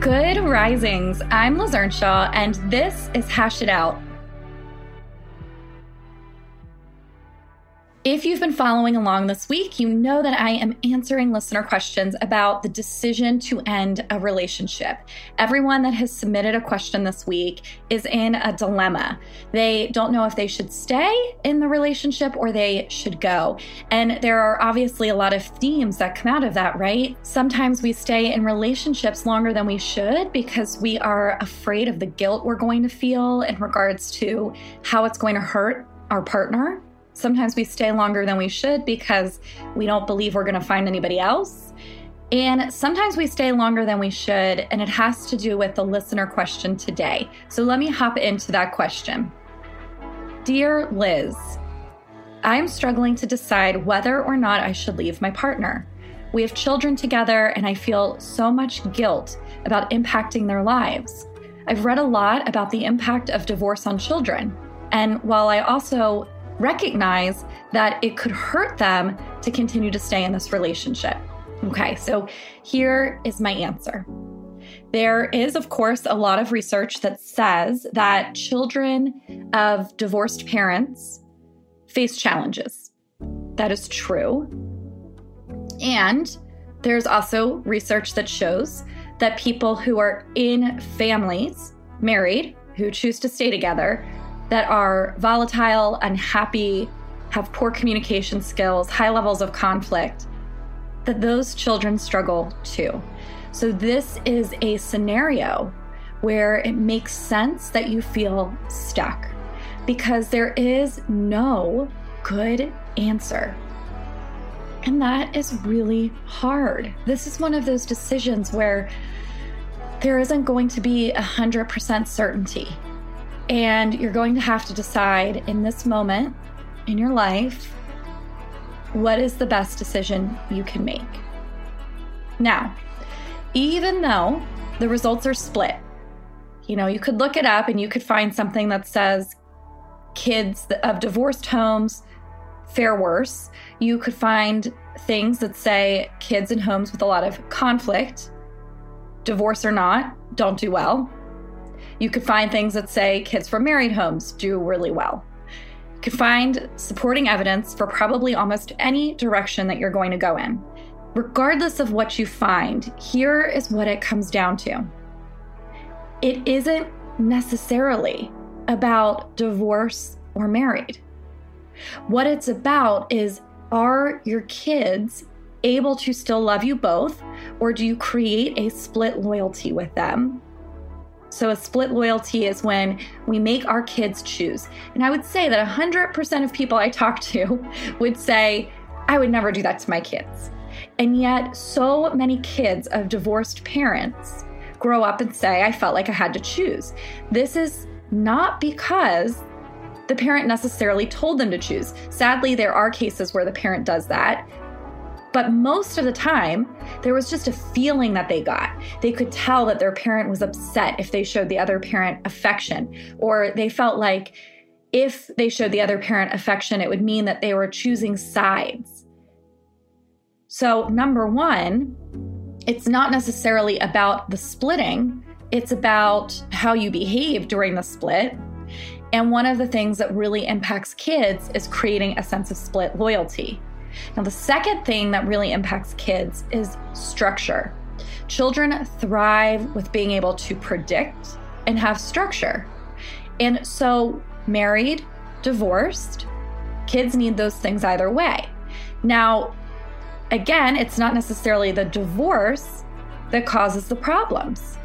Good risings. I'm Liz Earnshaw, and this is Hash It Out If you've been following along this week, you know that I am answering listener questions about the decision to end a relationship. Everyone that has submitted a question this week is in a dilemma. They don't know if they should stay in the relationship or they should go. And there are obviously a lot of themes that come out of that, right? Sometimes we stay in relationships longer than we should because we are afraid of the guilt we're going to feel in regards to how it's going to hurt our partner Sometimes we stay longer than we should because we don't believe we're going to find anybody else. And sometimes we stay longer than we should, and it has to do with the listener question today. So let me hop into that question. Dear Liz, I'm struggling to decide whether or not I should leave my partner. We have children together, and I feel so much guilt about impacting their lives. I've read a lot about the impact of divorce on children. And while I also recognize that it could hurt them to continue to stay in this relationship. Okay, so here is my answer. There is, of course, a lot of research that says that children of divorced parents face challenges. That is true. And there's also research that shows that people who are in families, married, who choose to stay together, that are volatile, unhappy, have poor communication skills, high levels of conflict, that those children struggle too. So, this is a scenario where it makes sense that you feel stuck because there is no good answer. And that is really hard. This is one of those decisions where there isn't going to be 100% certainty. And you're going to have to decide in this moment in your life what is the best decision you can make. Now, even though the results are split, you know, you could look it up and you could find something that says kids of divorced homes fare worse. You could find things that say kids in homes with a lot of conflict, divorce or not, don't do well. You could find things that say kids from married homes do really well. You could find supporting evidence for probably almost any direction that you're going to go in. Regardless of what you find, here is what it comes down to it isn't necessarily about divorce or married. What it's about is are your kids able to still love you both, or do you create a split loyalty with them? So, a split loyalty is when we make our kids choose. And I would say that 100% of people I talk to would say, I would never do that to my kids. And yet, so many kids of divorced parents grow up and say, I felt like I had to choose. This is not because the parent necessarily told them to choose. Sadly, there are cases where the parent does that. But most of the time, there was just a feeling that they got. They could tell that their parent was upset if they showed the other parent affection, or they felt like if they showed the other parent affection, it would mean that they were choosing sides. So, number one, it's not necessarily about the splitting, it's about how you behave during the split. And one of the things that really impacts kids is creating a sense of split loyalty. Now, the second thing that really impacts kids is structure. Children thrive with being able to predict and have structure. And so, married, divorced, kids need those things either way. Now, again, it's not necessarily the divorce that causes the problems.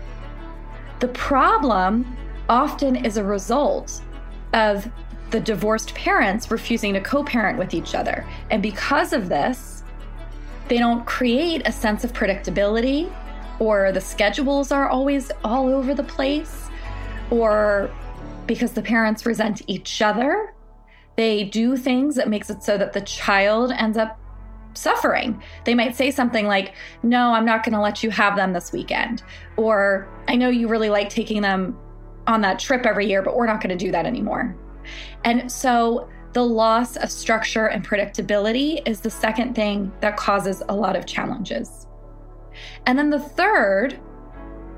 The problem often is a result of the divorced parents refusing to co parent with each other. And because of this, They don't create a sense of predictability, or the schedules are always all over the place, or because the parents resent each other, they do things that makes it so that the child ends up suffering. They might say something like, No, I'm not going to let you have them this weekend. Or, I know you really like taking them on that trip every year, but we're not going to do that anymore. And so the loss of structure and predictability is the second thing that causes a lot of challenges. And then the third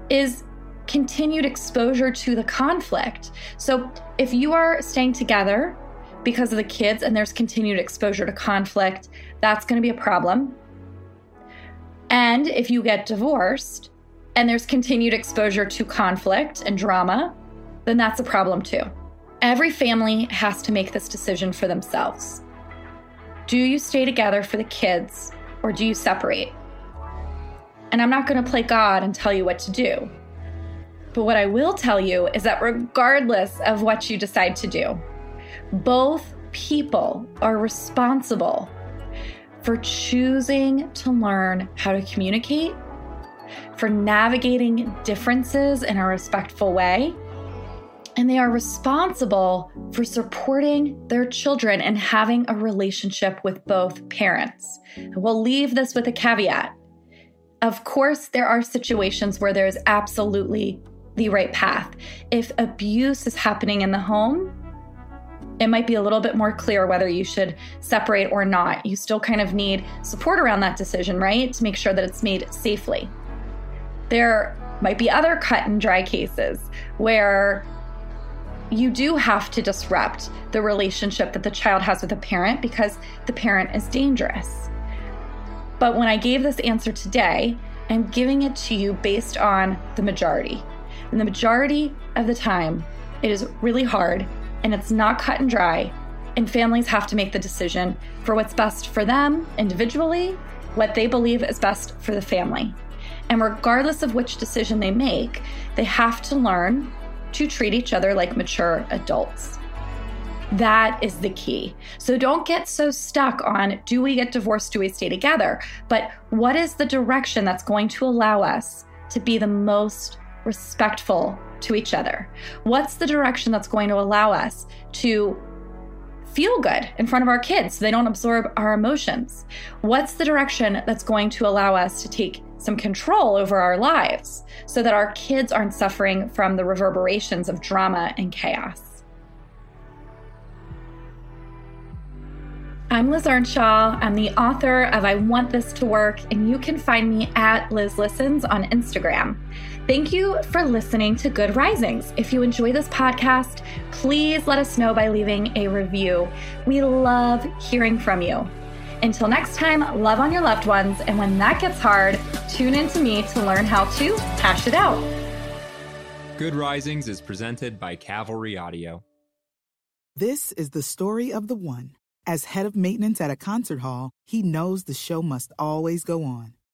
is continued exposure to the conflict. So if you are staying together because of the kids and there's continued exposure to conflict, that's going to be a problem. And if you get divorced and there's continued exposure to conflict and drama, then that's a problem too. Every family has to make this decision for themselves. Do you stay together for the kids or do you separate? And I'm not going to play God and tell you what to do. But what I will tell you is that regardless of what you decide to do, both people are responsible for choosing to learn how to communicate, for navigating differences in a respectful way, and they are responsible for supporting their children and having a relationship with both parents. We'll leave this with a caveat. Of course, there are situations where there is absolutely the right path. If abuse is happening in the home, it might be a little bit more clear whether you should separate or not. You still kind of need support around that decision, right? To make sure that it's made safely. There might be other cut and dry cases where you do have to disrupt the relationship that the child has with a parent because the parent is dangerous. But when I gave this answer today, I'm giving it to you based on the majority. And the majority of the time, it is really hard and it's not cut and dry. And families have to make the decision for what's best for them individually, what they believe is best for the family. And regardless of which decision they make, they have to learn to treat each other like mature adults. That is the key. So don't get so stuck on do we get divorced? Do we stay together? But what is the direction that's going to allow us to be the most respectful to each other? What's the direction that's going to allow us to feel good in front of our kids so they don't absorb our emotions? What's the direction that's going to allow us to take some control over our lives so that our kids aren't suffering from the reverberations of drama and chaos. I'm Liz Earnshaw. I'm the author of I Want This to Work, and you can find me at Liz Listens on Instagram. Thank you for listening to Good Risings. If you enjoy this podcast, please let us know by leaving a review. We love hearing from you. Until next time, love on your loved ones. And when that gets hard, tune in to me to learn how to hash it out. Good Risings is presented by Cavalry Audio. This is the story of the one. As head of maintenance at a concert hall, he knows the show must always go on.